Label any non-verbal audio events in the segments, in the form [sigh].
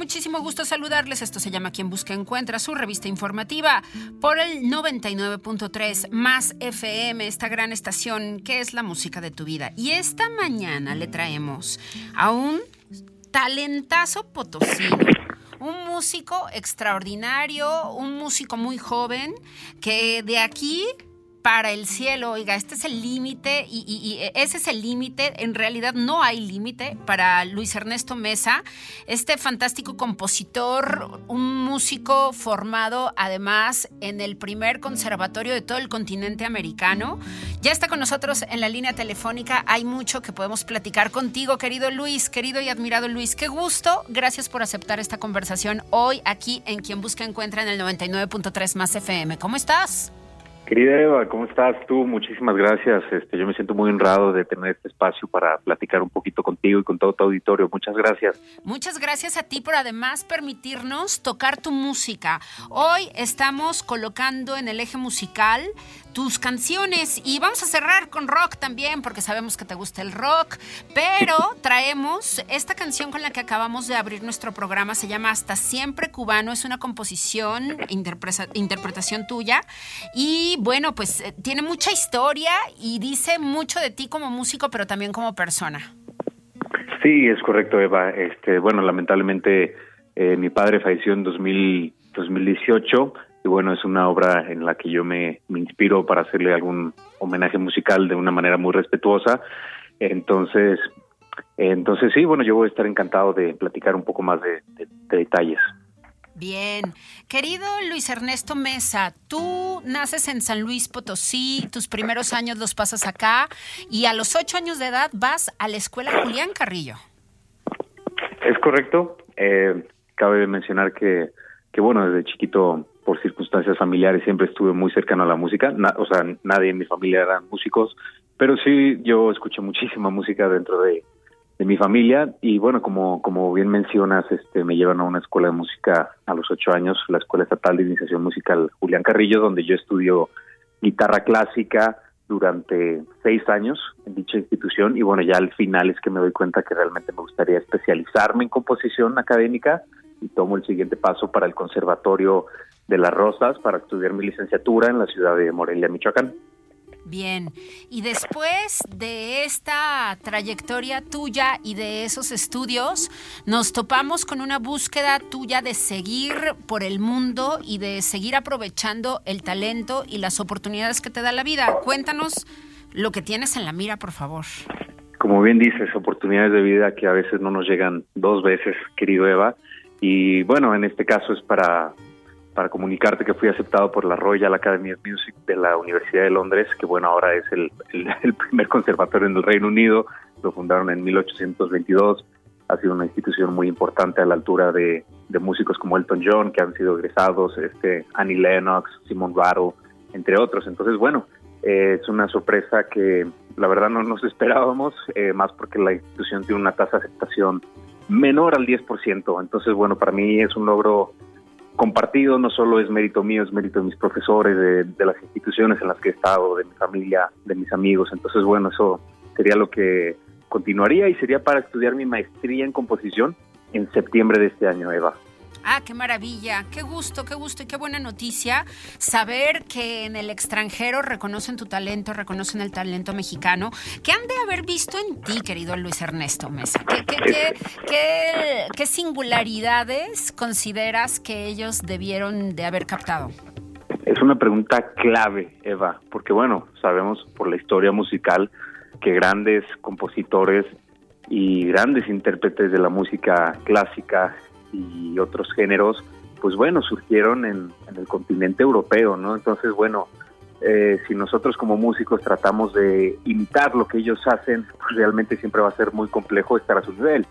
muchísimo gusto saludarles. Esto se llama Quien Busca Encuentra, su revista informativa por el 99.3 más FM, esta gran estación que es la música de tu vida. Y esta mañana le traemos a un talentazo potosino un músico extraordinario, un músico muy joven que de aquí para el cielo, oiga, este es el límite y, ese es el límite, en realidad no hay límite para Luis Ernesto Mesa, este fantástico compositor, un músico formado además en el primer conservatorio de todo el continente americano. Ya está con nosotros en la línea telefónica, hay mucho que podemos platicar contigo, querido Luis, querido y admirado Luis, qué gusto, gracias por aceptar esta conversación hoy aquí en Quien Busca Encuentra en el 99.3 más FM. ¿Cómo estás? Querida Eva, ¿cómo estás tú? Muchísimas gracias. Este, yo me siento muy honrado de tener este espacio para platicar un poquito contigo y con todo tu auditorio. Muchas gracias. Muchas gracias a ti por además permitirnos tocar tu música. Hoy estamos colocando en el eje musical tus canciones. Y vamos a cerrar con rock también porque sabemos que te gusta el rock, pero traemos esta canción con la que acabamos de abrir nuestro programa, se llama Hasta siempre cubano, es una composición, interpretación tuya. Y bueno, pues eh, tiene mucha historia y dice mucho de ti como músico, pero también como persona. Sí, es correcto, Eva. Este, bueno, lamentablemente eh, mi padre falleció en 2000, 2018 y bueno, es una obra en la que yo me, inspiro para hacerle algún homenaje musical de una manera muy respetuosa. Entonces, entonces sí, bueno, yo voy a estar encantado de platicar un poco más de, detalles. Bien. Querido Luis Ernesto Mesa, tú naces en San Luis Potosí, tus primeros años los pasas acá y a los ocho años de edad vas a la escuela Julián Carrillo. Es correcto. Eh, cabe mencionar que, que, bueno, desde chiquito por circunstancias familiares siempre estuve muy cercano a la música, o sea, nadie en mi familia eran músicos, pero sí yo escuché muchísima [laughs] música dentro de, mi familia. Y bueno, como, como bien mencionas, este, me llevan a una escuela de música a los ocho años, la Escuela Estatal de Iniciación Musical Julián Carrillo, donde yo estudio guitarra clásica durante seis años en dicha institución. Y bueno, ya al final es que me doy cuenta que realmente me gustaría especializarme en composición académica y tomo el siguiente paso para el Conservatorio de las Rosas para estudiar mi licenciatura en la ciudad de Morelia, Michoacán. Bien, y después de esta trayectoria tuya y de esos estudios, nos topamos con una búsqueda tuya de seguir por el mundo y de seguir aprovechando el talento y las oportunidades que te da la vida. Cuéntanos lo que tienes en la mira, por favor. Como bien dices, oportunidades de vida que a veces no nos llegan dos veces, querido Eva. Y bueno, en este caso es para para comunicarte que fui aceptado por la Royal Academy of Music de la Universidad de Londres, que bueno, ahora es el, el, [laughs] primer conservatorio en el Reino Unido, lo fundaron en 1822, ha sido una institución muy importante a la altura de, de músicos como Elton John, que han sido egresados, este, Annie Lennox, Simon Rattle, entre otros. Entonces, bueno, eh, es una sorpresa que la verdad no nos [laughs] esperábamos, eh, más porque la institución tiene una tasa de aceptación menor al 10%. Entonces, bueno, para mí es un logro compartido, no solo es mérito mío, es mérito de mis profesores, de, de, las instituciones en las que he estado, de mi familia, de mis amigos. Entonces, bueno, eso sería lo que continuaría y sería para estudiar mi maestría en composición en septiembre de este año, Eva. Ah, qué maravilla, qué gusto, qué gusto y qué buena noticia saber que en el extranjero reconocen tu talento, reconocen el talento mexicano, que han de haber visto en ti, querido Luis Ernesto Mesa. ¿Qué, qué, qué, qué singularidades consideras que ellos debieron de haber captado? Es una pregunta clave, Eva, porque bueno, sabemos por la historia musical que grandes compositores y grandes intérpretes de la música clásica y otros géneros, pues bueno, surgieron en, el continente europeo, ¿no? Entonces, bueno, eh, si nosotros como músicos tratamos de imitar lo que ellos hacen, pues realmente siempre va a ser muy complejo estar a su nivel.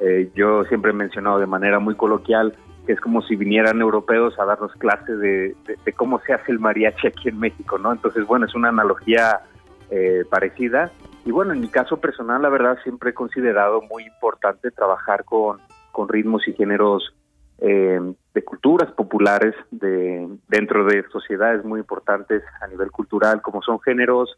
Eh, yo siempre he mencionado de manera muy coloquial que es como si vinieran europeos a darnos clases de, cómo se hace el mariachi aquí en México, ¿no? Entonces, bueno, es una analogía eh, parecida. Y bueno, en mi caso personal, la verdad, siempre he considerado muy importante trabajar con con ritmos y géneros eh, de culturas populares de dentro de sociedades muy importantes a nivel cultural, como son géneros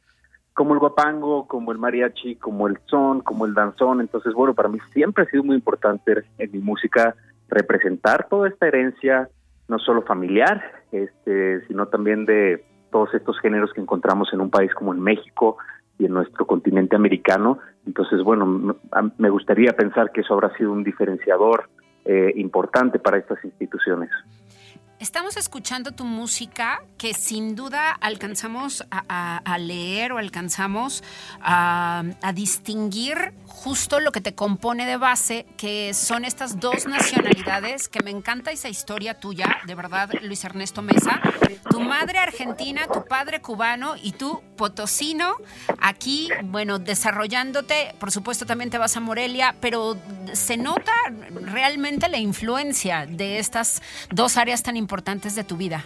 como el guapango, como el mariachi, como el son, como el danzón. Entonces, bueno, para mí siempre ha sido muy importante en mi música representar toda esta herencia, no solo familiar, este, sino también de todos estos géneros que encontramos en un país como en México y en nuestro continente americano entonces, bueno, me gustaría pensar que eso habrá sido un diferenciador eh, importante para estas instituciones. Estamos escuchando tu música que sin duda alcanzamos a, leer o alcanzamos a, distinguir justo lo que te compone de base, que son estas dos nacionalidades, que me encanta esa historia tuya, de verdad, Luis Ernesto Mesa. Tu madre argentina, tu padre cubano y tú potosino, aquí, bueno, desarrollándote, por supuesto también te vas a Morelia, pero se nota realmente la influencia de estas dos áreas tan importantes importantes de tu vida.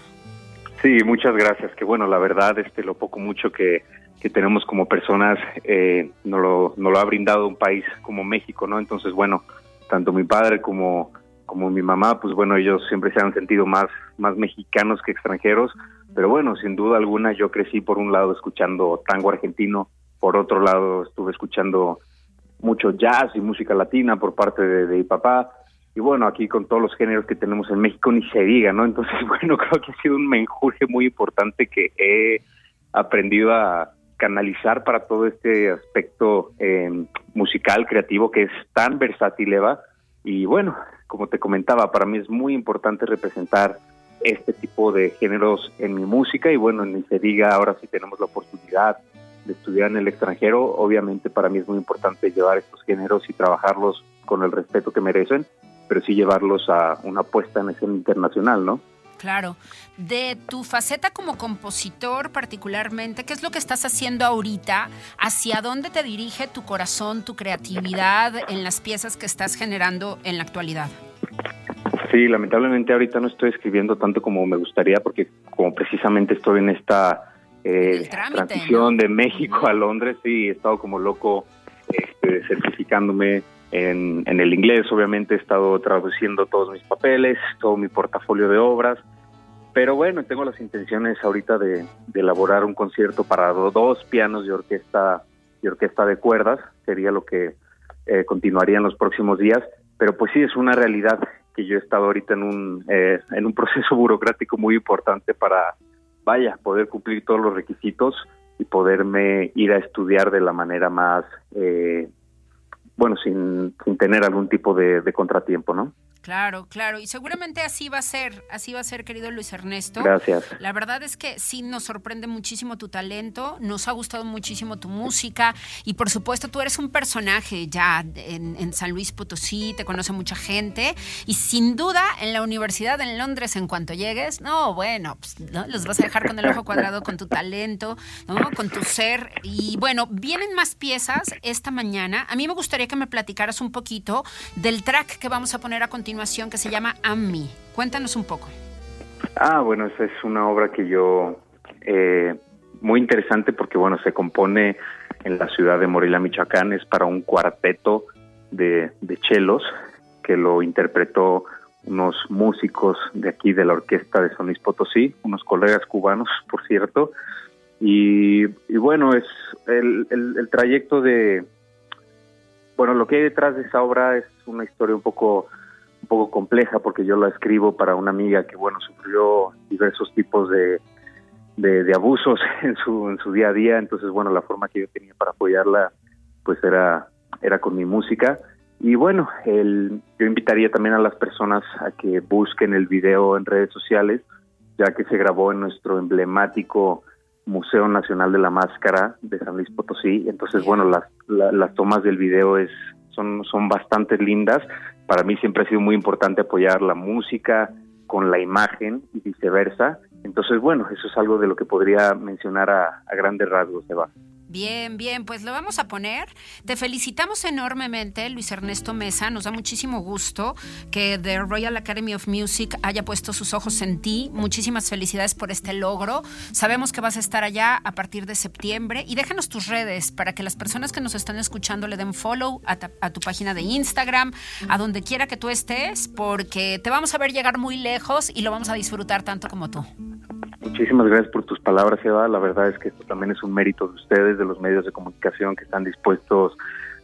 Sí, muchas gracias. Que bueno, la verdad, este, lo poco mucho que, que tenemos como personas eh, nos, lo, no lo ha brindado un país como México, ¿no? Entonces, bueno, tanto mi padre como, como mi mamá, pues bueno, ellos siempre se han sentido más, más mexicanos que extranjeros, pero bueno, sin duda alguna yo crecí por un lado escuchando tango argentino, por otro lado estuve escuchando mucho jazz y música latina por parte de, de mi papá, y bueno, aquí con todos los géneros que tenemos en México ni se diga, ¿no? Entonces, [laughs] bueno, creo que ha sido un menjurje muy importante que he aprendido a canalizar para todo este aspecto eh, musical, creativo, que es tan versátil, Eva. Y bueno, como te comentaba, para mí es muy importante representar este tipo de géneros en mi música y bueno, ni se diga, ahora sí tenemos la oportunidad de estudiar en el extranjero, obviamente para mí es muy importante llevar estos géneros y trabajarlos con el respeto que merecen pero sí llevarlos a una puesta en escena internacional, ¿no? Claro. De tu faceta como compositor particularmente, ¿qué es lo que estás haciendo ahorita? ¿Hacia dónde te dirige tu corazón, tu creatividad en las piezas que estás generando en la actualidad? Sí, lamentablemente ahorita no estoy escribiendo tanto como me gustaría porque como precisamente estoy en esta eh, transición de México a Londres, sí, he estado como loco este, certificándome en, el inglés, obviamente he estado traduciendo todos mis papeles, todo mi portafolio de obras, pero bueno, tengo las intenciones ahorita de, elaborar un concierto para dos pianos y orquesta y orquesta de cuerdas, sería lo que eh, continuaría en los próximos días, pero pues sí es una realidad que yo he estado ahorita en un eh, en un proceso [laughs] burocrático muy importante para vaya poder cumplir todos los requisitos y poderme ir a estudiar de la manera más eh, bueno, sin, sin tener algún tipo de, de contratiempo, ¿no? Claro, claro. Y seguramente así va a ser, así va a ser, querido Luis Ernesto. Gracias. La verdad es que sí nos sorprende muchísimo tu talento, nos ha gustado muchísimo tu música y por supuesto tú eres un personaje ya en, San Luis Potosí, te conoce mucha gente y sin duda en la universidad en Londres en cuanto llegues, no, bueno, pues, ¿no? los vas a dejar con el ojo cuadrado con tu talento, ¿no? con tu ser y bueno, vienen más piezas esta mañana. A mí me gustaría que me platicaras un poquito del track que vamos a poner a continuación que se llama Ammi. Cuéntanos un poco. Ah, bueno, esa es una obra que yo, eh, muy interesante porque, bueno, se compone en la ciudad de Morelia, Michoacán. Es para un cuarteto de, de chelos que lo interpretó unos músicos de aquí de la orquesta de Sonis Potosí, unos colegas cubanos, por cierto. Y, y bueno, es el, el, trayecto de, bueno, lo que hay detrás de esa obra es una historia un poco, un poco compleja porque yo la escribo para una amiga que, bueno, sufrió diversos tipos de, de, de abusos [laughs] en su, en su día a día. Entonces, bueno, la forma que yo tenía para apoyarla, pues era, era con mi música y bueno, el, yo invitaría también a las personas a que busquen el video en redes sociales, ya que se grabó en nuestro emblemático Museo Nacional de la Máscara de San Luis Potosí. Entonces, bueno, las, las tomas del video es, son, son bastante lindas. Para mí siempre ha sido muy importante apoyar la música con la imagen y viceversa. Entonces, bueno, eso es algo de lo que podría mencionar a, grandes rasgos, Eva. Bien, bien, pues lo vamos a poner. Te felicitamos enormemente, Luis Ernesto Mesa. Nos da muchísimo gusto que The Royal Academy of Music haya puesto sus ojos en ti. Muchísimas felicidades por este logro. Sabemos que vas a estar allá a partir de septiembre y déjanos tus redes para que las personas que nos están escuchando le den follow a, a tu página de Instagram, a donde quiera que tú estés, porque te vamos a ver llegar muy lejos y lo vamos a disfrutar tanto como tú. Muchísimas gracias por tus palabras, Eva. La verdad es que esto también es un mérito de ustedes, de los medios de comunicación que están dispuestos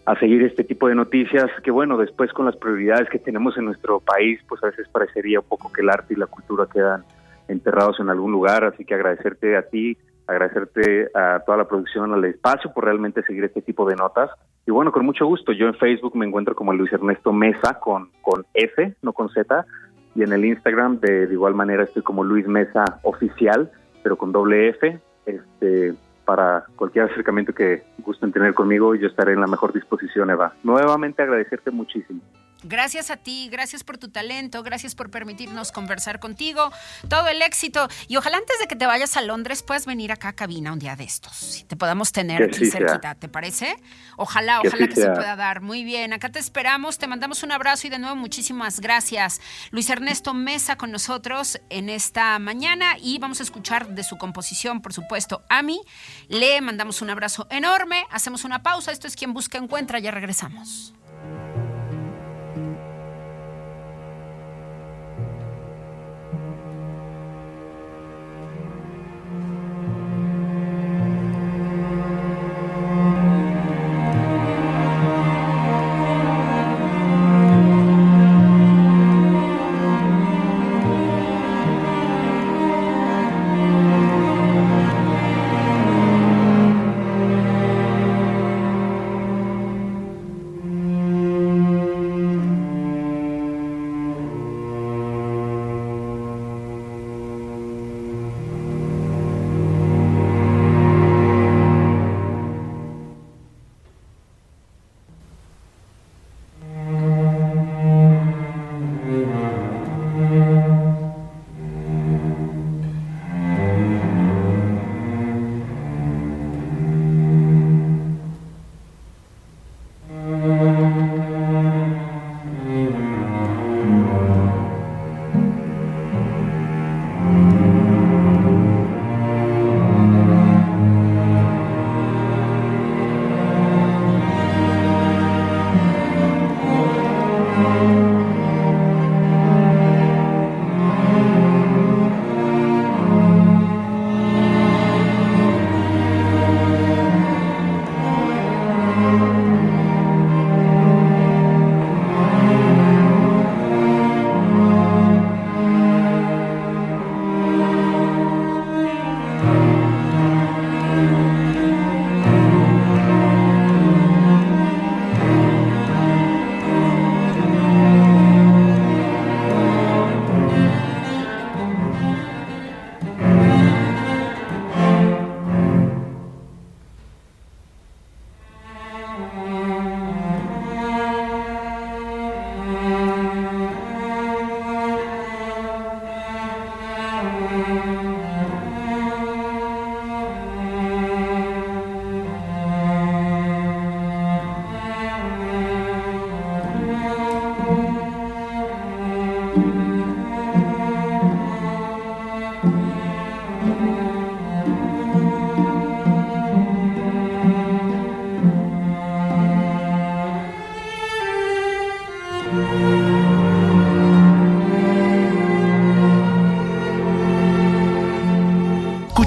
a seguir este tipo de noticias, que bueno, después con las prioridades que tenemos en nuestro país, pues a veces parecería un poco que el arte y la cultura quedan enterrados en algún lugar, así que agradecerte a ti, agradecerte a toda la producción, al espacio por realmente seguir este tipo de notas. Y bueno, con mucho gusto, yo en Facebook me encuentro como Luis Ernesto Mesa con, con F, no con Z, y en el Instagram de, de, igual manera estoy como Luis Mesa Oficial, pero con doble F. Este, para cualquier acercamiento que gusten tener conmigo, yo estaré en la mejor disposición, Eva. Nuevamente agradecerte muchísimo. Gracias a ti, gracias por tu talento, gracias por permitirnos conversar contigo, todo el éxito y ojalá antes de que te vayas a Londres puedas venir acá a cabina un día de estos, y te podamos tener aquí cerquita, ¿te parece? Ojalá, ojalá que se pueda dar. Muy bien, acá te esperamos, te mandamos un abrazo y de nuevo muchísimas gracias. Luis Ernesto Mesa con nosotros en esta mañana y vamos a escuchar de su composición, por supuesto, a mí. Le mandamos un abrazo enorme, hacemos una pausa, esto es quien busca encuentra, ya regresamos.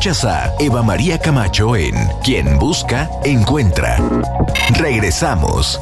A Eva María Camacho en Quien Busca, Encuentra. Regresamos.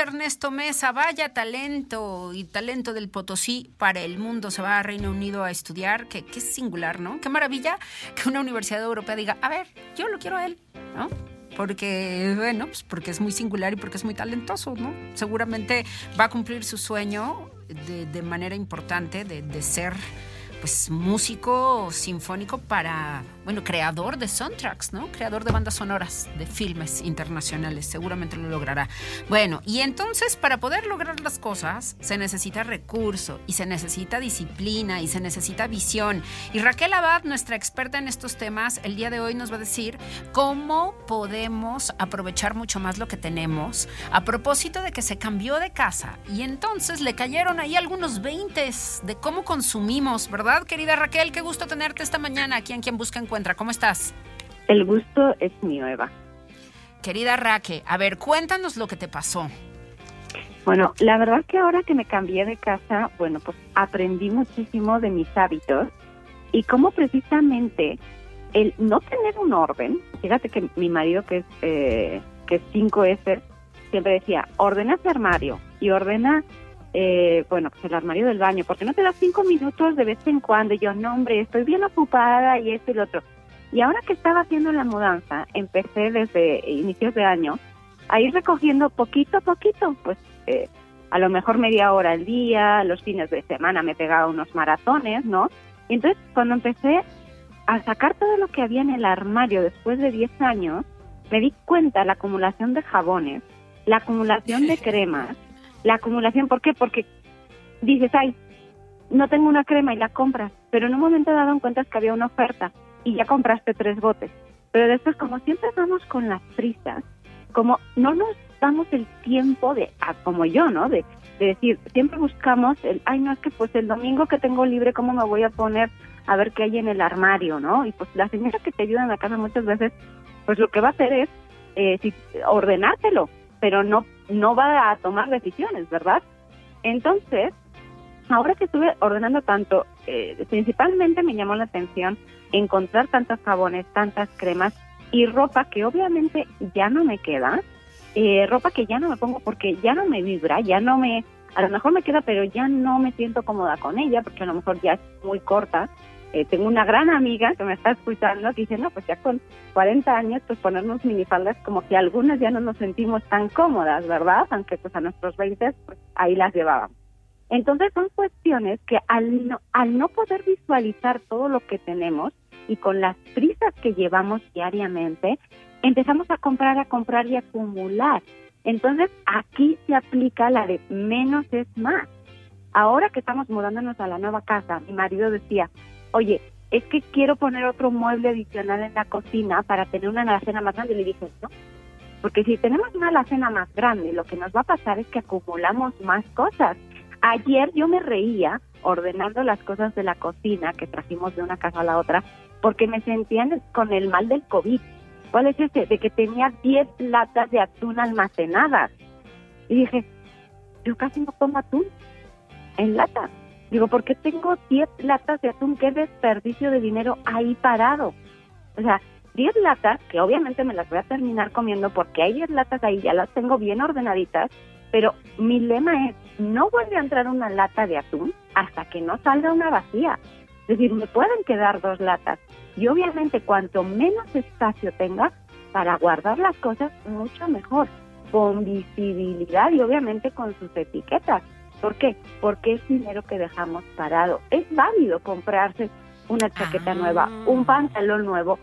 Ernesto Mesa, vaya talento y talento del Potosí para el mundo. Se va a Reino Unido a estudiar, que, singular, ¿no? Qué maravilla que una universidad europea diga, a ver, yo lo quiero a él, ¿no? porque, bueno, pues porque es muy singular y porque es muy talentoso, ¿no? Seguramente va a cumplir su sueño de, manera importante de, de ser pues músico sinfónico para, bueno, creador de soundtracks, ¿no? Creador de bandas sonoras de filmes internacionales, seguramente lo logrará. Bueno, y entonces para poder lograr las cosas se necesita recurso y se necesita disciplina y se necesita visión. Y Raquel Abad, nuestra experta en estos temas, el día de hoy nos va a decir cómo podemos aprovechar mucho más lo que tenemos a propósito de que se cambió de casa y entonces le cayeron ahí algunos veintes de cómo consumimos, ¿verdad? querida Raquel? Qué gusto tenerte esta mañana aquí en Quien Busca Encuentra. ¿Cómo estás? El gusto es mío, Eva. Querida Raquel, a ver, cuéntanos lo que te pasó. Bueno, la verdad que ahora que me cambié de casa, bueno, pues aprendí muchísimo de mis hábitos y cómo precisamente el no tener un orden, fíjate que mi marido que es eh, que es 5S, siempre decía, ordena ese armario y ordena eh, bueno, pues el armario del baño, porque no te das cinco minutos de vez en cuando. Y yo, no, hombre, estoy bien ocupada y esto y lo otro. Y ahora que estaba haciendo la mudanza, empecé desde inicios de año a ir recogiendo poquito a poquito, pues eh, a lo mejor media hora al día, los fines de semana me pegaba unos maratones, ¿no? Y entonces cuando empecé a sacar todo lo que había en el armario después de 10 años, me di cuenta la acumulación de jabones, la acumulación de [laughs] cremas, la acumulación. ¿Por qué? Porque dices, ay, no tengo una crema y la compras, pero en un momento dado encuentras que había una oferta y ya compraste tres botes. Pero después, como siempre vamos con las prisas, como no nos damos el tiempo de, como yo, ¿no? De, de decir, siempre buscamos el, ay, no, es que pues el domingo que tengo libre, ¿cómo me voy a poner a ver qué hay en el armario, ¿no? Y pues la señora que te ayuda en la casa muchas veces, pues lo que va a hacer es eh, si, ordenártelo, pero no, no va a tomar decisiones, ¿verdad? Entonces, ahora que estuve ordenando tanto, eh, principalmente me llamó la atención encontrar tantos jabones, tantas cremas y ropa que obviamente ya no me queda, eh, ropa que ya no me pongo porque ya no me vibra, ya no me, a lo mejor me queda, pero ya no me siento cómoda con ella porque a lo mejor ya es muy corta eh, tengo una gran amiga que me está escuchando que dice, no, pues ya con 40 años, pues ponernos minifaldas como que algunas ya no nos sentimos tan cómodas, ¿verdad? Aunque pues a nuestros 20, pues ahí las llevábamos. Entonces son cuestiones que al no, al no poder visualizar todo lo que tenemos y con las prisas que llevamos diariamente, empezamos a comprar, a comprar y acumular. Entonces aquí se aplica la de menos es más. Ahora que estamos mudándonos a la nueva casa, mi marido decía, oye, es que quiero poner otro mueble adicional en la cocina para tener una alacena más grande. Le dije, no, porque si tenemos una alacena más grande, lo que nos va a pasar es que acumulamos más cosas. Ayer yo me reía ordenando las cosas de la cocina que trajimos de una casa a la otra, porque me sentía con el mal del COVID. ¿Cuál es ese? De que tenía 10 latas de atún almacenadas. Y dije, yo casi no como atún en lata Digo, ¿por qué tengo 10 latas de atún? ¿Qué desperdicio de dinero ahí parado? O sea, 10 latas, que obviamente me las voy a terminar comiendo porque hay 10 latas ahí, ya las tengo bien ordenaditas, pero mi lema es, no vuelve a entrar una lata de atún hasta que no salga una vacía. Es decir, me pueden quedar dos latas. Y obviamente cuanto menos espacio tenga para guardar las cosas, mucho mejor, con visibilidad y obviamente con sus etiquetas. ¿Por qué? Porque es dinero que dejamos parado. Es válido comprarse una chaqueta nueva, un ah. pantalón nuevo,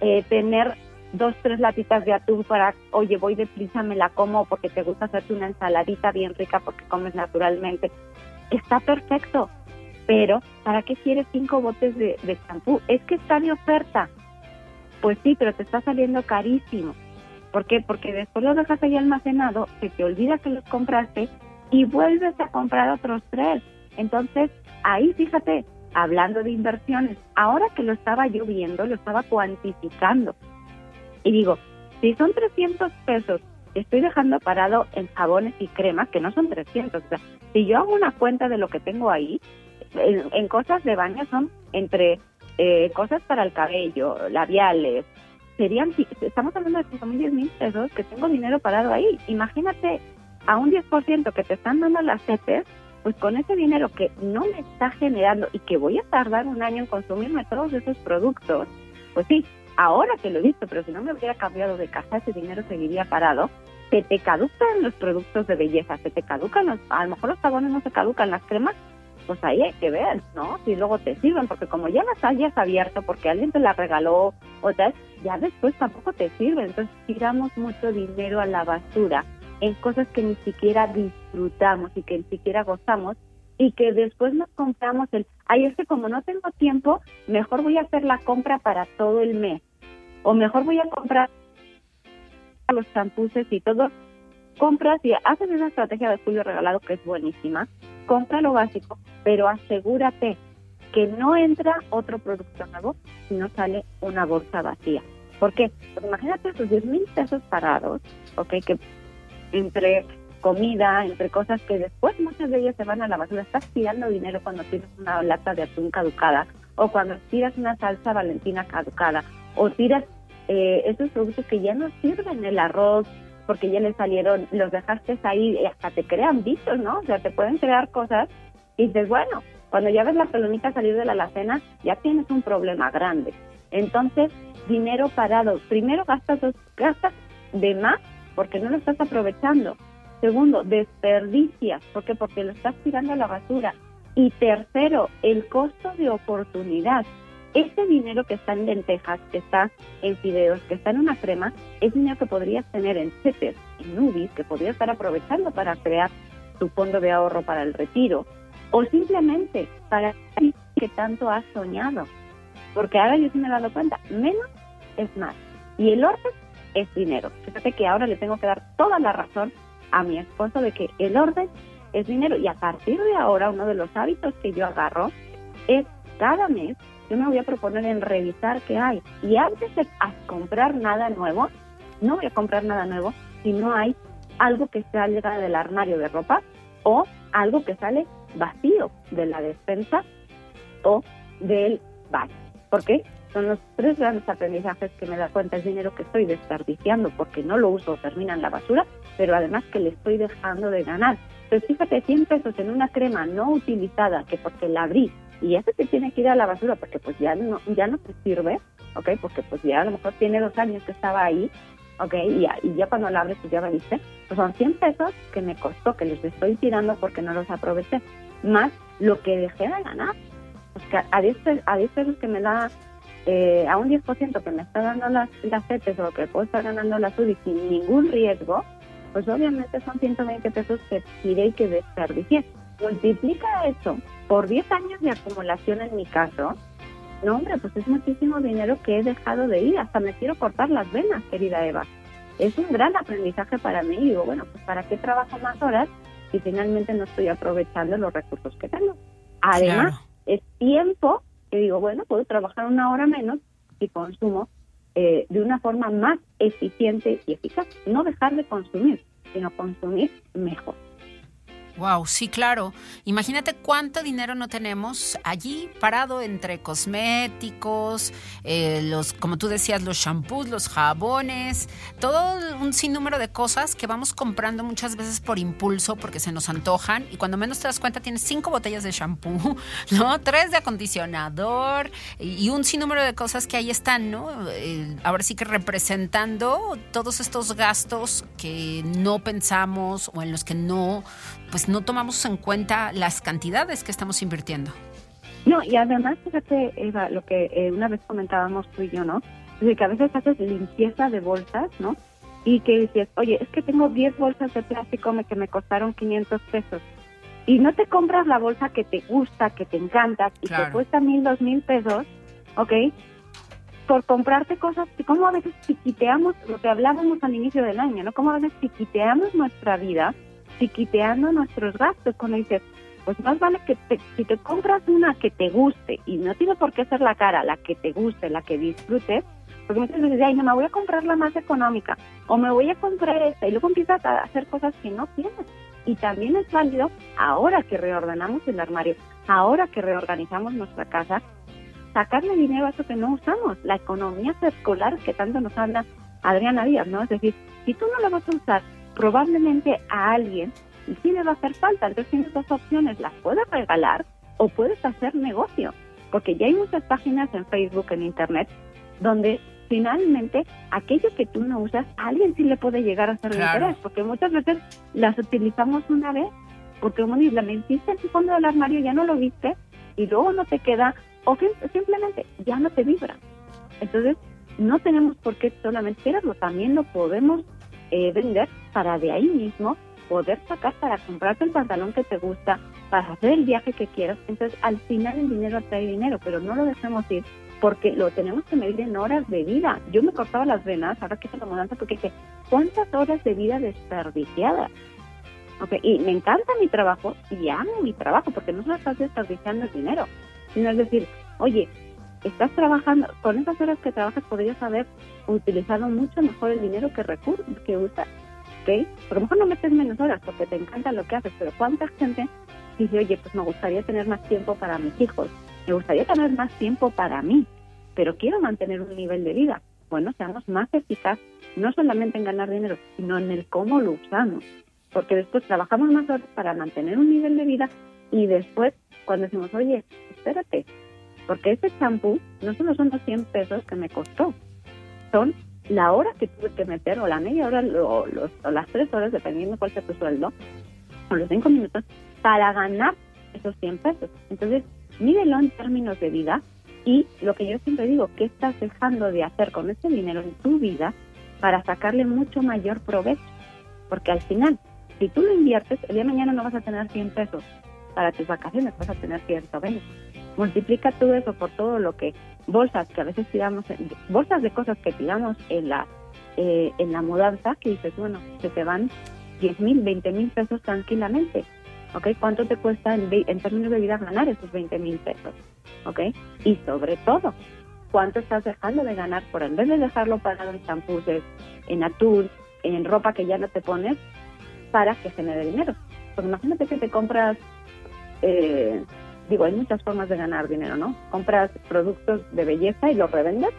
eh, tener dos, tres latitas de atún para, oye, voy deprisa, me la como porque te gusta hacerte una ensaladita bien rica porque comes naturalmente. Está perfecto, pero ¿para qué quieres cinco botes de champú? Es que está de oferta. Pues sí, pero te está saliendo carísimo. ¿Por qué? Porque después lo dejas ahí almacenado, se te olvida que los compraste y vuelves a comprar otros tres. Entonces, ahí fíjate, hablando de inversiones, ahora que lo estaba yo viendo, lo estaba cuantificando. Y digo, si son 300 pesos, estoy dejando parado en jabones y cremas, que no son 300. O sea, si yo hago una cuenta de lo que tengo ahí, en, cosas de baño son entre eh, cosas para el cabello, labiales, serían, estamos hablando de 5 mil, 10 mil pesos, que tengo dinero parado ahí. Imagínate a un 10% que te están dando las CETES, pues con ese dinero que no me está generando y que voy a tardar un año en consumirme todos esos productos, pues sí, ahora que lo he visto, pero si no me hubiera cambiado de casa, ese dinero seguiría parado. Se te caducan los productos de belleza, se te caducan, los, a lo mejor los jabones no se caducan, las cremas, pues ahí hay que ver, ¿no? Si luego te sirven, porque como ya las hayas abierto, porque alguien te la regaló, o tal, ya después tampoco te sirven. Entonces tiramos mucho dinero a la basura en cosas que ni siquiera disfrutamos y que ni siquiera gozamos y que después nos compramos el, ay, es que como no tengo tiempo, mejor voy a hacer la compra para todo el mes. O mejor voy a comprar los champuses y todo. Compras y haces esa estrategia de julio regalado que es buenísima. Compra lo básico, pero asegúrate que no entra otro producto nuevo si no sale una bolsa vacía. ¿Por qué? Imagínate esos 10 mil pesos parados, ¿ok? Que entre comida, entre cosas que después muchas de ellas se van a la basura. Estás tirando dinero cuando tienes una lata de atún caducada o cuando tiras una salsa valentina caducada o tiras eh, esos productos que ya no sirven, el arroz, porque ya le salieron, los dejaste ahí y hasta te crean bichos, ¿no? O sea, te pueden crear cosas y dices, bueno, cuando ya ves la pelonita salir de la alacena, ya tienes un problema grande. Entonces, dinero parado. Primero gastas, gastas de más porque no lo estás aprovechando. Segundo, desperdicias, ¿por qué? Porque lo estás tirando a la basura. Y tercero, el costo de oportunidad. Ese dinero que está en lentejas, que está en fideos, que está en una crema, es dinero que podrías tener en CETES, en UBIs, que podrías estar aprovechando para crear tu fondo de ahorro para el retiro, o simplemente para que tanto has soñado. Porque ahora yo sí me he dado cuenta, menos es más. Y el orden es dinero. Fíjate que ahora le tengo que dar toda la razón a mi esposo de que el orden es dinero. Y a partir de ahora, uno de los hábitos que yo agarro es cada mes yo me voy a proponer en revisar qué hay. Y antes de comprar nada nuevo, no voy a comprar nada nuevo si no hay algo que salga del armario de ropa o algo que sale vacío de la despensa o del baño. ¿Por qué? Son los tres grandes aprendizajes que me da cuenta. Es dinero que estoy desperdiciando porque no lo uso, termina en la basura, pero además que le estoy dejando de ganar. Entonces fíjate, 100 pesos en una crema no utilizada, que porque la abrí y ese te tiene que ir a la basura porque pues ya no, ya no te sirve, ¿ok? Porque pues ya a lo mejor tiene dos años que estaba ahí, ¿ok? Y ya, y ya cuando la abres pues ya viste. Pues son 100 pesos que me costó, que les estoy tirando porque no los aproveché, más lo que dejé de ganar. Pues que a 10, a 10 pesos que me da eh, a un 10% que me está dando las, las CETES o que puedo estar ganando la SUDI sin ningún riesgo, pues obviamente son 120 pesos que tiré y que desperdicié. Multiplica eso por 10 años de acumulación en mi caso, no hombre, pues es muchísimo dinero que he dejado de ir, hasta me quiero cortar las venas, querida Eva. Es un gran aprendizaje para mí y digo, bueno, pues ¿para qué trabajo más horas si finalmente no estoy aprovechando los recursos que tengo? Además, es tiempo que digo, bueno, puedo trabajar una hora menos y consumo eh, de una forma más eficiente y eficaz. No dejar de consumir, sino consumir mejor. Wow, sí, claro. Imagínate cuánto dinero no tenemos allí parado entre cosméticos, eh, los, como tú decías, los shampoos, los jabones, todo un sinnúmero de cosas que vamos comprando muchas veces por impulso porque se nos antojan y cuando menos te das cuenta tienes cinco botellas de shampoo, [laughs] ¿no? Tres de acondicionador y un sinnúmero de cosas que ahí están, ¿no? Eh, ahora sí que representando todos estos gastos que no pensamos o en los que no pues no tomamos en cuenta las cantidades que estamos invirtiendo. No, y además, fíjate, Eva, lo que eh, una vez comentábamos tú y yo, ¿no? Es que a veces haces limpieza de bolsas, ¿no? Y que dices, oye, es que tengo 10 bolsas de plástico que me costaron 500 pesos. Y no te compras la bolsa que te gusta, que te encanta, y te cuesta mil, dos mil pesos, ¿ok? Por comprarte cosas, como a veces chiquiteamos, lo que hablábamos al inicio del año, ¿no? Como a veces chiquiteamos nuestra vida chiquiteando nuestros gastos. Cuando dices, pues más vale que si te compras una que te guste, y no tiene por qué ser la cara, la que te guste, la que disfrutes, porque muchas veces ay, no, me voy a comprar la más económica, o me voy a comprar esta, y luego empiezas a hacer cosas que no tienes. Y también es válido, ahora que reordenamos el armario, ahora que reorganizamos nuestra casa, sacarle dinero a eso que no usamos, la economía circular que tanto nos habla Adriana Díaz, ¿no? Es decir, si tú no la vas a usar probablemente a alguien y sí le va a hacer falta. Entonces tienes dos opciones, las puedes regalar o puedes hacer negocio, porque ya hay muchas páginas en Facebook, en Internet, donde finalmente aquello que tú no usas, a alguien sí le puede llegar a hacer interés, porque muchas veces las utilizamos una vez, porque como la metiste en tu fondo del armario, ya no lo viste, y luego no te queda, o simplemente ya no te vibra. Entonces, no tenemos por qué solamente quererlo, también lo podemos eh, vender para de ahí mismo poder sacar para comprarte el pantalón que te gusta, para hacer el viaje que quieras. Entonces, al final el dinero atrae dinero, pero no lo dejemos ir porque lo tenemos que medir en horas de vida. Yo me cortaba las venas, ahora que hice mudanza, porque dije, ¿cuántas horas de vida desperdiciadas? Okay, y me encanta mi trabajo y amo mi trabajo, porque no solo estás desperdiciando el dinero, sino es decir, oye, estás trabajando, con esas horas que trabajas podrías haber utilizado mucho mejor el dinero que recurso, que usas, ¿ok? Por lo mejor no metes menos horas porque te encanta lo que haces, pero ¿cuánta gente dice, oye, pues me gustaría tener más tiempo para mis hijos, me gustaría tener más tiempo para mí, pero quiero mantener un nivel de vida? Bueno, seamos más eficaz, no solamente en ganar dinero, sino en el cómo lo usamos, porque después trabajamos más horas para mantener un nivel de vida y después cuando decimos, oye, espérate, porque ese champú no solo son los 100 pesos que me costó, son la hora que tuve que meter, o la media hora, o, las tres horas, dependiendo cuál sea tu sueldo, o los cinco minutos, para ganar esos 100 pesos. Entonces, mídelo en términos de vida y lo que yo siempre digo, ¿qué estás dejando de hacer con ese dinero en tu vida para sacarle mucho mayor provecho? Porque al final, si tú lo inviertes, el día de mañana no vas a tener 100 pesos para tus vacaciones, vas a tener 120 multiplica todo eso por todo lo que bolsas que a veces tiramos, bolsas de cosas que tiramos en la eh, en la mudanza, que dices, bueno, se te van 10 mil, 20 mil pesos tranquilamente. ¿Ok? ¿Cuánto te cuesta en, en términos de vida ganar esos 20 mil pesos? ¿Ok? Y sobre todo, ¿cuánto estás dejando de ganar por en vez de dejarlo pagado en champús, en atún, en ropa que ya no te pones, para que genere dinero? Pues imagínate que te compras eh, digo, hay muchas formas de ganar dinero, ¿no? Compras productos de belleza y los revendes,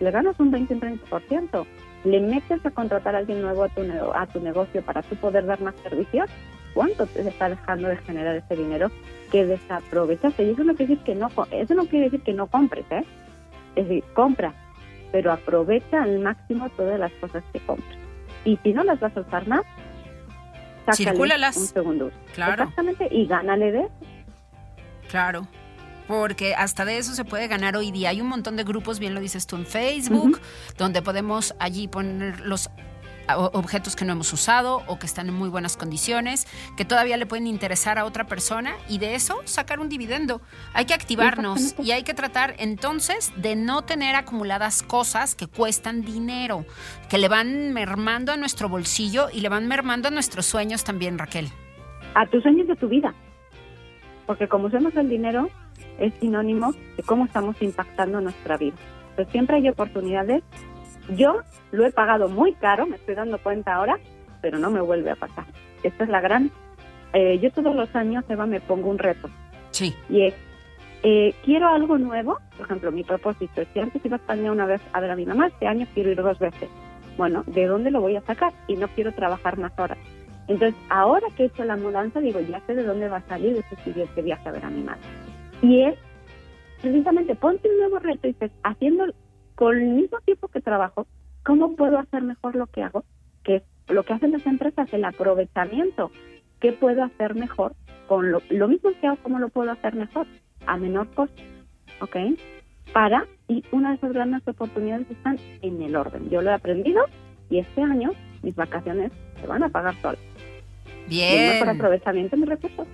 le ganas un 20-30%. Le metes a contratar a alguien nuevo a tu, a tu negocio para tú poder dar más servicios, ¿cuánto te está dejando de generar ese dinero que desaprovechaste? Y eso no quiere decir que no, eso no quiere decir que no compres, ¿eh? Es decir, compra, pero aprovecha al máximo todas las cosas que compras. Y si no las vas a usar más, Circúlalas. un segundo Claro. Exactamente, y gánale de Claro. Porque hasta de eso se puede ganar hoy día. Hay un montón de grupos, bien lo dices tú, en Facebook, donde podemos allí poner los objetos que no hemos usado o que están en muy buenas condiciones, que todavía le pueden interesar a otra persona y de eso sacar un dividendo. Hay que activarnos y hay que tratar entonces de no tener acumuladas cosas que cuestan dinero, que le van mermando a nuestro bolsillo y le van mermando a nuestros sueños también, Raquel. A tus sueños de tu vida porque como usamos el dinero es sinónimo de cómo estamos impactando nuestra vida. Entonces siempre hay oportunidades. Yo lo he pagado muy caro, me estoy dando cuenta ahora, pero no me vuelve a pasar. Esta es la gran eh, yo todos los años, Eva, me pongo un reto. Sí. Y es, eh, quiero algo nuevo. Por ejemplo, mi propósito es que antes iba a España una vez a ver a mi mamá, este año quiero ir dos veces. Bueno, ¿de dónde lo voy a sacar? Y no quiero trabajar más horas. Entonces, ahora que he hecho la mudanza, digo, ya sé de dónde va a salir ese siguiente viaje a ver a mi madre. Y es, precisamente, ponte un nuevo reto y dices, haciendo con el mismo tiempo que trabajo, ¿cómo puedo hacer mejor lo que hago? Que es lo que hacen las empresas, el aprovechamiento. ¿Qué puedo hacer mejor? Con lo, lo mismo que hago, ¿cómo lo puedo hacer mejor? A menor costo. ¿Ok? Para, y una de esas grandes oportunidades están en el orden. Yo lo he aprendido y este año mis vacaciones se van a pagar solas. Mejor Bien. aprovechamiento de mis recursos.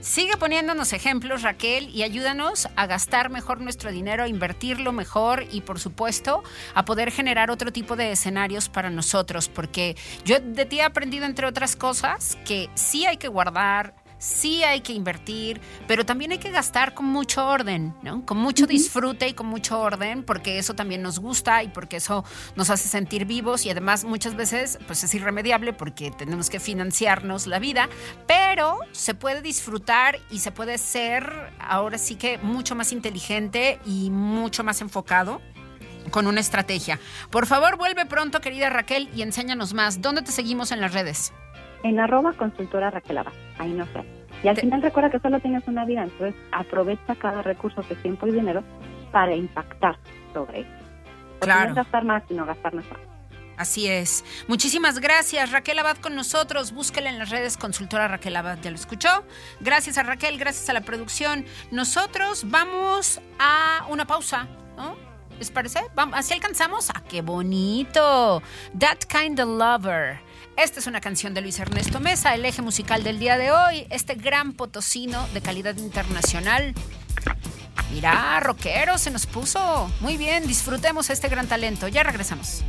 Sigue poniéndonos ejemplos, Raquel, y ayúdanos a gastar mejor nuestro dinero, a invertirlo mejor y, por supuesto, a poder generar otro tipo de escenarios para nosotros, porque yo de ti he aprendido, entre otras cosas, que sí hay que guardar. Sí hay que invertir, pero también hay que gastar con mucho orden, ¿no? Con mucho disfrute y con mucho orden, porque eso también nos gusta y porque eso nos hace sentir vivos y además muchas veces pues es irremediable porque tenemos que financiarnos la vida, pero se puede disfrutar y se puede ser ahora sí que mucho más inteligente y mucho más enfocado con una estrategia. Por favor, vuelve pronto, querida Raquel, y enséñanos más. ¿Dónde te seguimos en las redes? En arroba consultora Raquel Abad. Ahí no sé. Y al final recuerda que solo tienes una vida, entonces aprovecha cada recurso que tiempo y dinero para impactar sobre eso. Claro. No gastar más, sino gastar mejor. Así es. Muchísimas gracias, Raquel Abad con nosotros. Búsquela en las redes, consultora Raquel Abad, ¿ya lo escuchó? Gracias a Raquel, gracias a la producción. Nosotros vamos a una pausa, ¿no? ¿Les parece? Vamos, así alcanzamos. ¡Ah, qué bonito! That Kind of Lover. Esta es una canción de Luis Ernesto Mesa, el eje musical del día de hoy. Este gran potosino de calidad internacional. Mira, rockero se nos puso. Muy bien, disfrutemos este gran talento. Ya regresamos.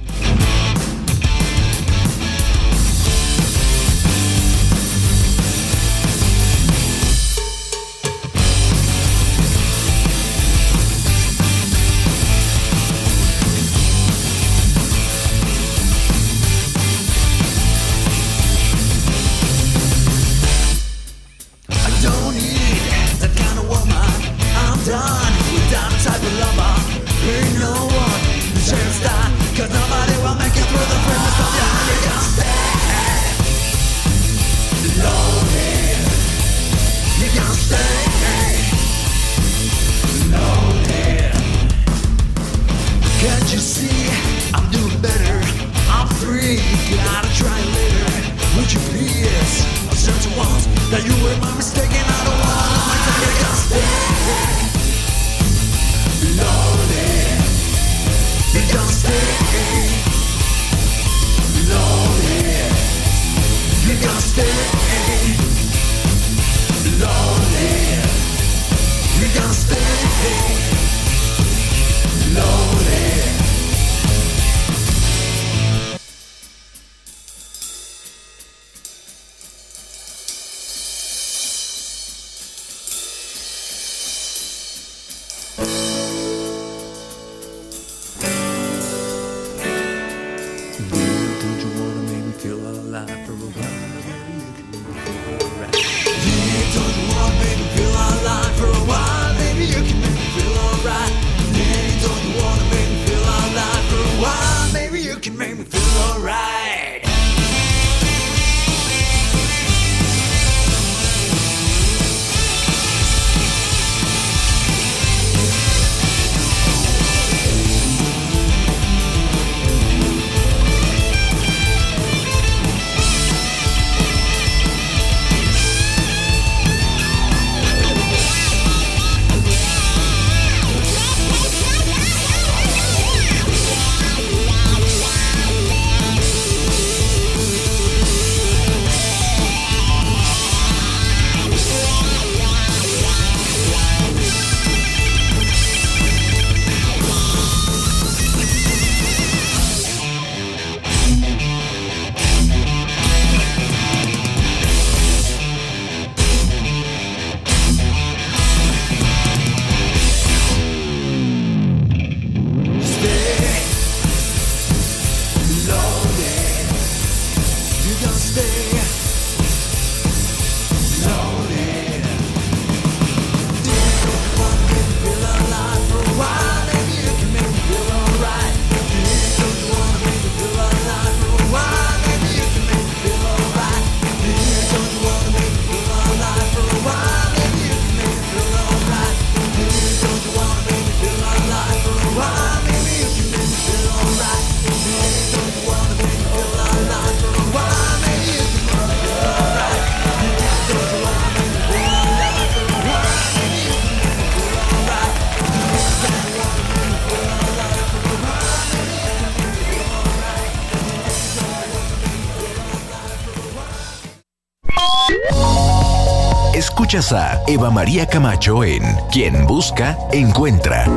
A Eva María Camacho en Quien Busca, Encuentra.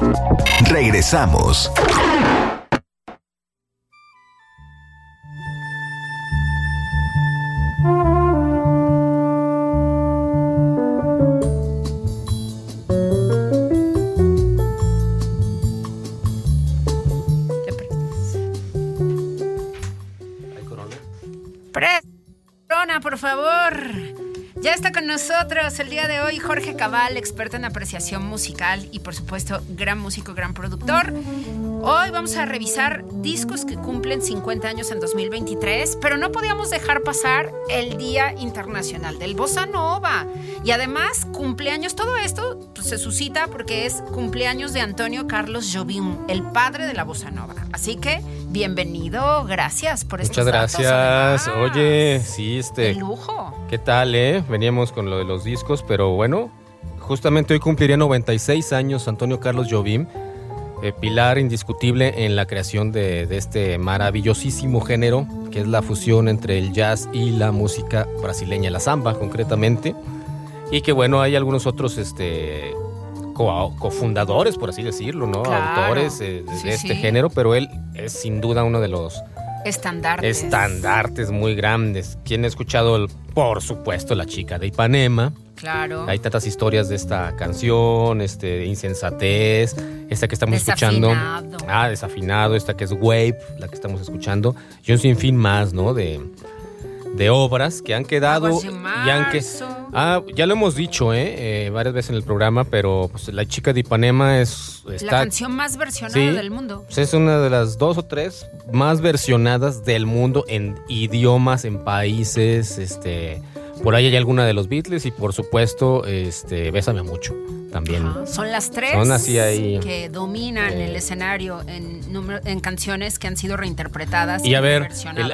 Regresamos. Experto en apreciación musical y por supuesto gran músico, gran productor. Hoy vamos a revisar discos que cumplen 50 años en 2023, pero no podíamos dejar pasar el Día Internacional del Bossa Nova. Y además, cumpleaños, todo esto pues, se suscita porque es cumpleaños de Antonio Carlos Jobim, el padre de la Bossa Nova. Así que, bienvenido, gracias por estos Muchas gracias. Oye, sí, este. De lujo. ¿Qué tal, eh? Veníamos con lo de los discos, pero bueno, justamente hoy cumpliría 96 años Antonio Carlos Jobim, eh, pilar indiscutible en la creación de, de este maravillosísimo género, que es la fusión entre el jazz y la música brasileña, la samba concretamente. Y que bueno, hay algunos otros este, co- cofundadores, por así decirlo, ¿no? Claro. Autores eh, de, Sí, este sí. género, pero él es sin duda uno de los Estandartes. estandartes muy grandes. ¿Quién ha escuchado, el- por supuesto, La chica de Ipanema? Claro. Hay tantas historias de esta canción, este, Insensatez, esta que estamos escuchando. Desafinado. Ah, Desafinado, esta que es Wave, la que estamos escuchando. Y un sinfín más, ¿no? De, de obras que han quedado de y han que... Ah, ya lo hemos dicho, ¿eh? Eh, varias veces en el programa, pero pues, La chica de Ipanema es... La canción más versionada Sí. del mundo. pues es una de las dos o tres más versionadas del mundo en idiomas, en países, este, por ahí hay alguna de los Beatles y por supuesto, este, Bésame mucho también. Ajá. Son las tres Son así ahí. que dominan Eh. el escenario en, número- en canciones que han sido reinterpretadas Y a ver,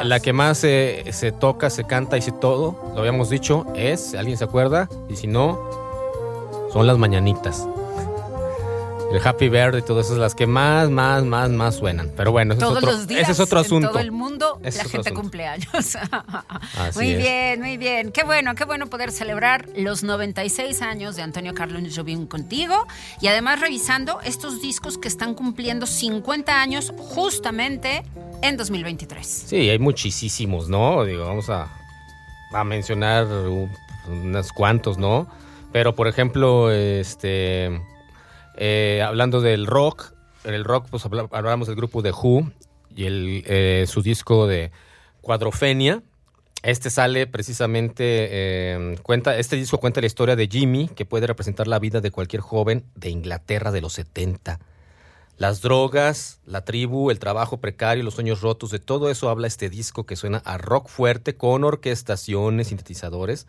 la que más se toca, se canta y se todo, lo habíamos dicho, es, ¿alguien se acuerda? Y si no, son las mañanitas. El Happy Birthday y todas esas, las que más, más, más, más suenan. Pero bueno, ese, Todos es, otro, los días ese es otro en asunto. todo el mundo Ese la gente cumple años. [laughs] Muy es. bien, muy bien. Qué bueno, qué bueno poder celebrar los 96 años de Antonio Carlos Jobim contigo y además revisando estos discos que están cumpliendo 50 años justamente en 2023. Sí, hay muchísimos, ¿no? Digo, vamos a, a mencionar unos cuantos, ¿no? Pero, por ejemplo, este, eh, hablando del rock, en el rock, pues habla- hablamos del grupo de Who y el, eh, su disco de Cuadrofenia. Este sale precisamente, eh, cuenta, este disco cuenta la historia de Jimmy, que puede representar la vida de cualquier joven de Inglaterra de los 70. Las drogas, la tribu, el trabajo precario, los sueños rotos, de todo eso habla este disco que suena a rock fuerte con orquestaciones, sintetizadores.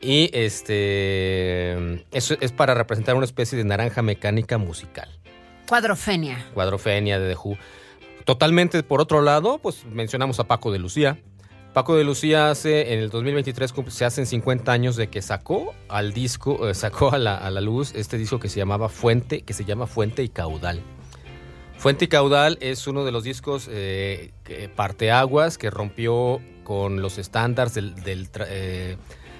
Y este eso es para representar una especie de naranja mecánica musical. Cuadrofenia. Cuadrofenia de The Who. Totalmente por otro lado, pues mencionamos a Paco de Lucía. Paco de Lucía hace, en el 2023 cum- se hacen 50 años de que sacó al disco, eh, sacó a la, a la luz este disco que se llamaba Fuente, que se llama Fuente y Caudal. Fuente y Caudal es uno de los discos eh, que- parteaguas que rompió con los estándares del, eh,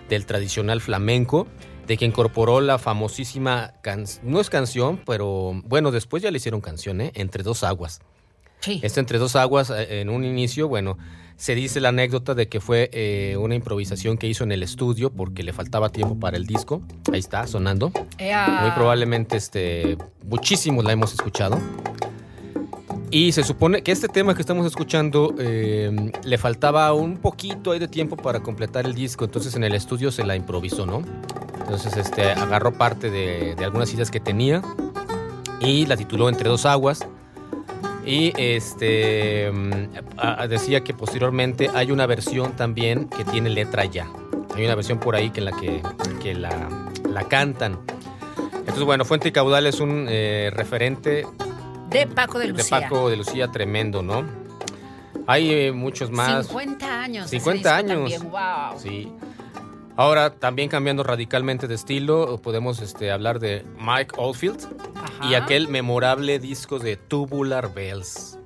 del tradicional flamenco, de que incorporó la famosísima, can- no es canción, pero bueno, después ya le hicieron canción, ¿eh? Entre dos aguas. Sí. Este Entre dos aguas, eh, en un inicio, bueno, se dice la anécdota de que fue eh, una improvisación que hizo en el estudio porque le faltaba tiempo para el disco. Ahí está, sonando. Ea. Muy probablemente este, muchísimos la hemos escuchado. Y se supone que este tema que estamos escuchando eh, le faltaba un poquito de tiempo para completar el disco, entonces en el estudio se la improvisó, ¿no? Entonces este, agarró parte de, de algunas ideas que tenía y la tituló Entre dos aguas. Y este mm, decía que posteriormente hay una versión también que tiene letra ya. Hay una versión por ahí que en la que, que la, la cantan. Entonces, bueno, Fuente y Caudal es un eh, referente De Paco de de Lucía. Paco de Lucía tremendo, ¿no? Hay eh, muchos más. 50 años. ese 50 disco años. también, wow. Sí. Ahora, también cambiando radicalmente de estilo, podemos este, hablar de Mike Oldfield Ajá. y aquel memorable disco de Tubular Bells.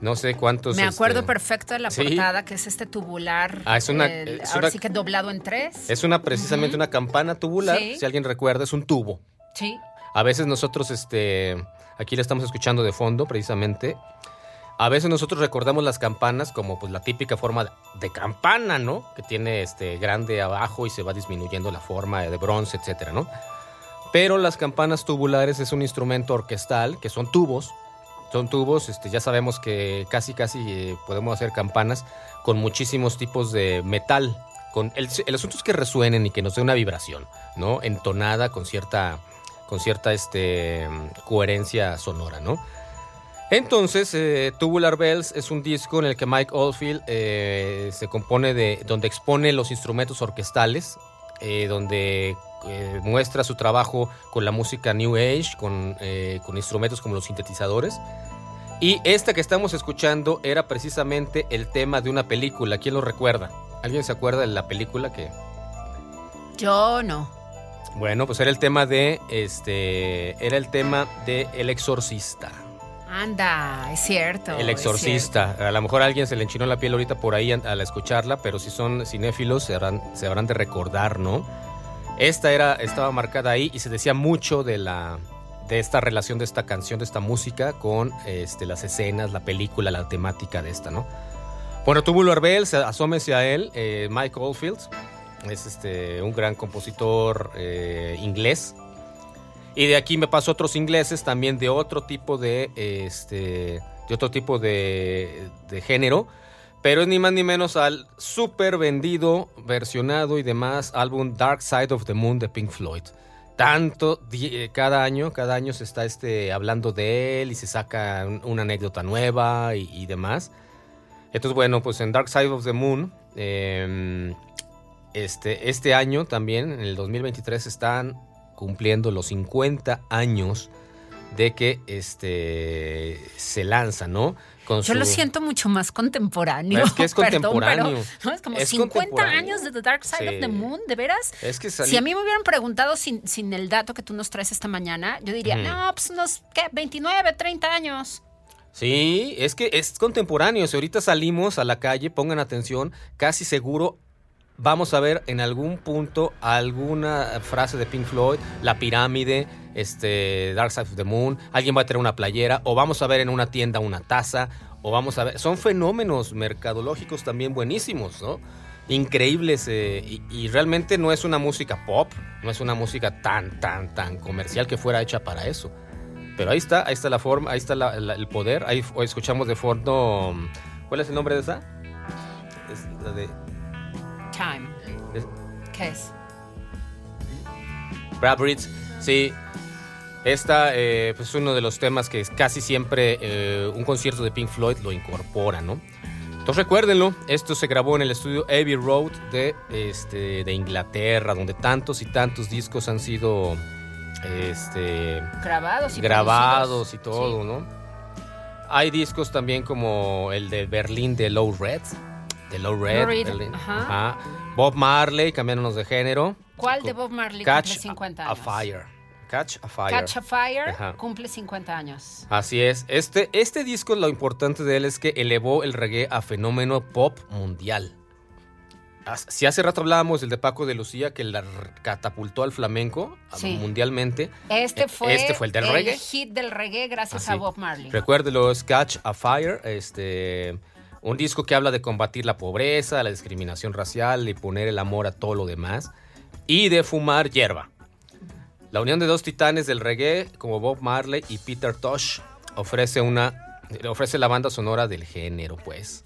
No sé cuántos. Me acuerdo este, perfecto de la sí. portada, que es este tubular. Ah, es una- el- es ahora una- sí que doblado en tres. Es una precisamente una campana tubular, Sí. si alguien recuerda, es un tubo. Sí. A veces nosotros, este, aquí le estamos escuchando de fondo, precisamente. A veces nosotros recordamos las campanas como pues la típica forma de, de campana, ¿no? Que tiene este grande abajo y se va disminuyendo la forma de bronce, etcétera, ¿no? Pero las campanas tubulares es un instrumento orquestal que son tubos. Son tubos, este, ya sabemos que casi casi eh, podemos hacer campanas con muchísimos tipos de metal. Con el, el asunto es que resuenen y que nos dé una vibración, ¿no? Entonada con cierta con cierta este, coherencia sonora, ¿no? Entonces, eh, Tubular Bells es un disco en el que Mike Oldfield eh, se compone de, donde expone los instrumentos orquestales, eh, donde muestra su trabajo con la música New Age, con, con instrumentos como los sintetizadores. Y esta que estamos escuchando era precisamente el tema de una película. ¿Quién lo recuerda? ¿Alguien se acuerda de la película que, Yo no. Bueno, pues era el tema de este era el tema de El Exorcista. Anda, es cierto. El Exorcista. A lo mejor a alguien se le enchinó la piel ahorita por ahí al, escucharla, pero si son cinéfilos se habrán, se habrán de recordar, ¿no? Esta era estaba marcada ahí y se decía mucho de la de esta relación de esta canción, de esta música con este, las escenas, la película, la temática de esta, ¿no? Bueno, Tubular Bells, asómese a él, eh, Mike Oldfield, es este, un gran compositor eh, inglés. Y de aquí me paso a otros ingleses también de otro tipo de, este, de otro tipo de, de género. Pero es ni más ni menos al súper vendido, versionado y demás álbum Dark Side of the Moon de Pink Floyd. Tanto, eh, cada año, cada año se está este, hablando de él y se saca un- una anécdota nueva y, demás. Entonces, bueno, pues en Dark Side of the Moon, eh, este, este año también, en el 2023, están cumpliendo los 50 años de que este, se lanza, ¿no? Con Yo lo siento mucho más contemporáneo. Es que es [laughs] Perdón, contemporáneo. pero, ¿no? Es como Es 50 contemporáneo. años de The Dark Side of the. Moon, ¿de veras? Es que salí- Si a mí me hubieran preguntado sin, sin el dato que tú nos traes esta mañana, yo diría, no, pues unos, ¿qué? 29, 30 años. Sí, es que es contemporáneo. Si ahorita salimos a la calle, pongan atención, casi seguro vamos a ver en algún punto alguna frase de Pink Floyd, la pirámide, este Dark Side of the Moon, alguien va a tener una playera, o vamos a ver en una tienda una taza, o vamos a ver. Son fenómenos mercadológicos también buenísimos, ¿no? Increíbles. eh, y, realmente no es una música pop, no es una música tan, tan, tan comercial que fuera hecha para eso. Pero ahí está, ahí está la forma, ahí está el poder. Ahí escuchamos de fondo. ¿Cuál es el nombre de esa? Es la de Time. ¿Qué es? Brad Ritz. Sí. Esta eh, pues, es uno de los temas que casi siempre eh, un concierto de Pink Floyd lo incorpora, ¿no? Entonces recuérdenlo, esto se grabó en el estudio Abbey Road de, este, de Inglaterra, donde tantos y tantos discos han sido este, Grabados y grabados y todo, ¿no? Hay discos también como el de Berlín de Low Red. De Low Red. Ajá. ajá. Bob Marley, cambiándonos de género. ¿Cuál de Bob Marley Catch cumple 50 a años? Fire. Catch a Fire. Catch a Fire Ajá. cumple 50 años. Así es. Este, este disco, lo importante de él es que elevó el reggae a fenómeno pop mundial. Si hace rato hablábamos del de Paco de Lucía, que la catapultó al flamenco a- Sí. mundialmente. Este Eh, fue, este fue el del reggae. hit del reggae gracias Así. a Bob Marley. Recuérdelo, es Catch a Fire, este, un disco que habla de combatir la pobreza, la discriminación racial y poner el amor a todo lo demás. Y de fumar hierba. La unión de dos titanes del reggae, como Bob Marley y Peter Tosh, ofrece una ofrece la banda sonora del género, pues.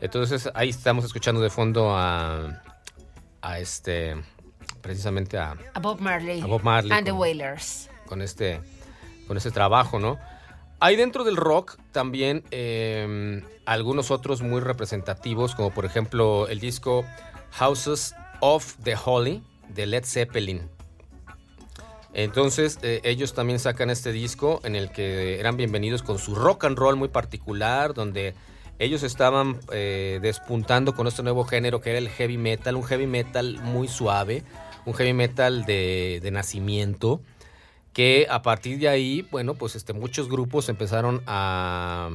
Entonces ahí estamos escuchando de fondo a, a este, precisamente a, A Bob Marley. A Bob Marley And the Wailers. con este, con este trabajo, ¿no? Hay dentro del rock también eh, algunos otros muy representativos, como por ejemplo el disco Houses of the Holy de Led Zeppelin. Entonces eh, ellos también sacan este disco en el que eran bienvenidos con su rock and roll muy particular, donde ellos estaban eh, despuntando con este nuevo género que era el heavy metal, un heavy metal muy suave, un heavy metal de nacimiento, que a partir de ahí, bueno, pues este, muchos grupos empezaron a,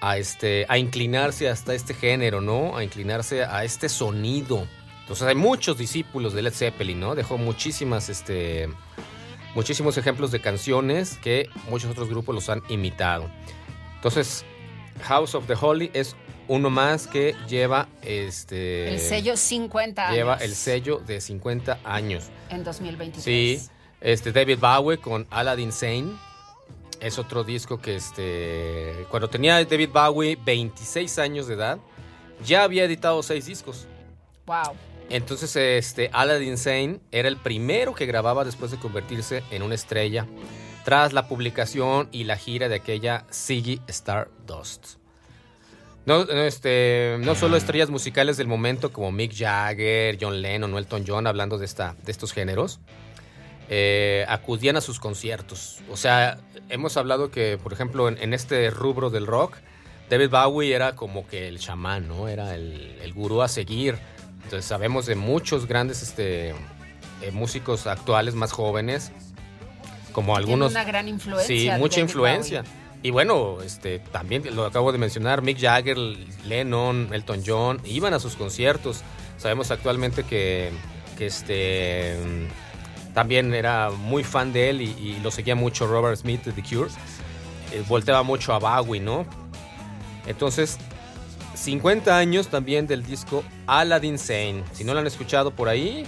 a, este, a inclinarse hasta este género, ¿no? A inclinarse a este sonido. Entonces hay muchos discípulos de Led Zeppelin, ¿no? Dejó muchísimas, este, muchísimos ejemplos de canciones que muchos otros grupos los han imitado. Entonces, House of the Holy es uno más que lleva este El sello 50 años. lleva el sello de 50 años. En 2023. Sí, este David Bowie con Aladdin Sane es otro disco que este cuando tenía David Bowie 26 años de edad ya había editado seis discos. Wow. Entonces este Aladdin Sane era el primero que grababa después de convertirse en una estrella tras la publicación y la gira de aquella Ziggy Stardust. No, este, no solo estrellas musicales del momento como Mick Jagger, John Lennon o Elton John, hablando de, esta, de estos géneros, eh, acudían a sus conciertos. O sea, hemos hablado que, por ejemplo, en, en este rubro del rock, David Bowie era como que el chamán, ¿no? Era el, el gurú a seguir. Entonces sabemos de muchos grandes este, eh, músicos actuales más jóvenes, como algunos... Tiene una gran influencia. Sí, mucha David influencia. Bowie. Y bueno, este, también lo acabo de mencionar, Mick Jagger, Lennon, Elton John, iban a sus conciertos. Sabemos actualmente que, que este, también era muy fan de él y, lo seguía mucho Robert Smith de The Cure. Eh, volteaba mucho a Bowie, ¿no? Entonces, 50 años también del disco Aladdin Sane. Si no lo han escuchado por ahí,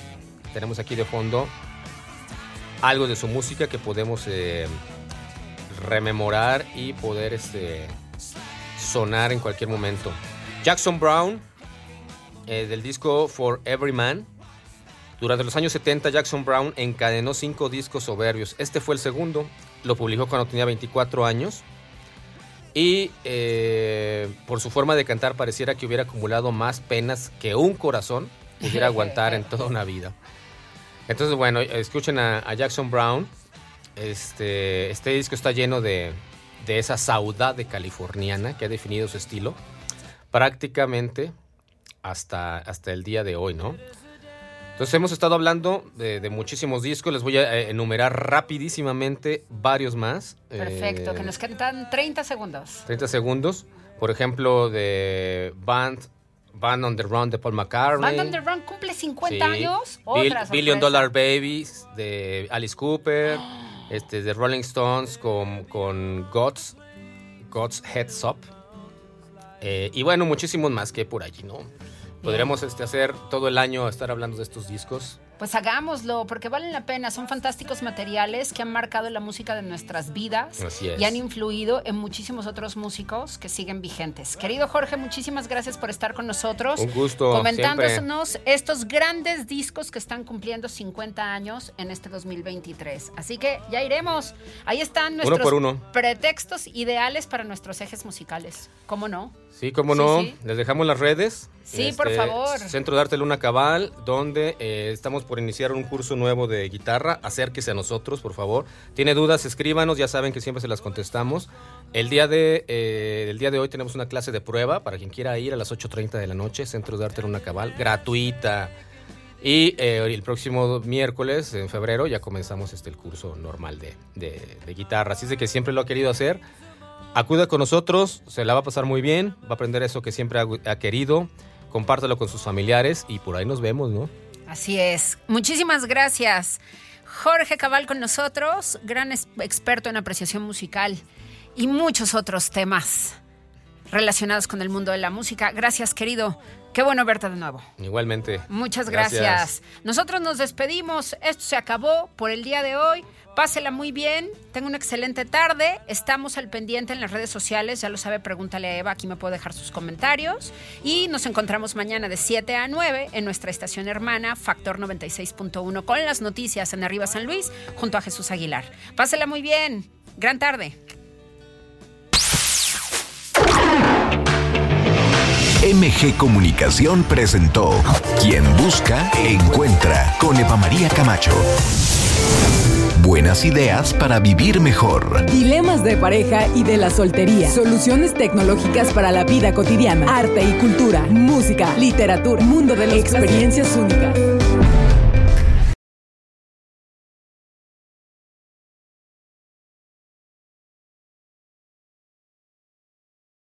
tenemos aquí de fondo algo de su música que podemos eh, rememorar y poder este, sonar en cualquier momento. Jackson Brown, eh, del disco For Every Man. Durante los años 70, Jackson Brown encadenó cinco discos soberbios. Este fue el segundo. Lo publicó cuando tenía 24 años. Y eh, por su forma de cantar pareciera que hubiera acumulado más penas que un corazón pudiera aguantar en toda una vida. Entonces, bueno, escuchen a, Jackson Brown. Este, este disco está lleno de, de esa saudade californiana que ha definido su estilo prácticamente hasta, hasta el día de hoy, ¿no? Entonces hemos estado hablando de, de muchísimos discos, les voy a eh, enumerar rapidísimamente varios más. Perfecto, Eh, que nos quedan 30 segundos. 30 segundos. Por ejemplo, de Band, Band on the Run de Paul McCartney. Band on the Run cumple 50 Sí. años. Bill- Billion. Dollar Babies de Alice Cooper. [gasps] este, de Rolling Stones con, con God's, God's Heads Up. Eh, y bueno, muchísimos más que por allí, ¿no? Podríamos este, hacer todo el año estar hablando de estos discos. Pues hagámoslo, porque valen la pena. Son fantásticos materiales que han marcado la música de nuestras vidas Así es. y han influido en muchísimos otros músicos que siguen vigentes. Querido Jorge, muchísimas gracias por estar con nosotros. Un gusto, Comentándonos estos grandes discos que están cumpliendo 50 años en este 2023. Así que ya iremos. Ahí están nuestros por uno. pretextos ideales para nuestros ejes musicales. ¿Cómo no? Sí, cómo no. sí. Les dejamos las redes. Este, Sí, por favor. Centro de Arte Luna Cabal, donde eh, estamos por iniciar un curso nuevo de guitarra. Acérquese a nosotros, por favor. Tiene dudas, escríbanos. Ya saben que siempre se las contestamos. El día de, eh, el día de hoy tenemos una clase de prueba para quien quiera ir a las 8.30 de la noche. Centro de Arte Luna Cabal, gratuita. Y eh, el próximo miércoles, en febrero, ya comenzamos este, el curso normal de, de- de guitarra. Así es de que siempre lo ha querido hacer. Acuda con nosotros, se la va a pasar muy bien, va a aprender eso que siempre ha, ha querido, compártelo con sus familiares y por ahí nos vemos, ¿no? Así es. Muchísimas gracias. Jorge Cabal con nosotros, gran experto en apreciación musical y muchos otros temas relacionados con el mundo de la música. Gracias, querido. Qué bueno verte de nuevo. Igualmente. Muchas gracias. Nosotros nos despedimos. Esto se acabó por el día de hoy. Pásela muy bien. Tenga una excelente tarde. Estamos al pendiente en las redes sociales. Ya lo sabe, pregúntale a Eva. Aquí me puede dejar sus comentarios. Y nos encontramos mañana de 7 a 9 en nuestra estación hermana, Factor 96.1, con las noticias en Arriba San Luis, junto a Jesús Aguilar. Pásela muy bien. Gran tarde. MG Comunicación presentó Quien busca, encuentra con Eva María Camacho. Buenas ideas para vivir mejor. Dilemas de pareja y de la soltería. Soluciones tecnológicas para la vida cotidiana. Arte y cultura. Música, literatura. Mundo de las experiencias únicas.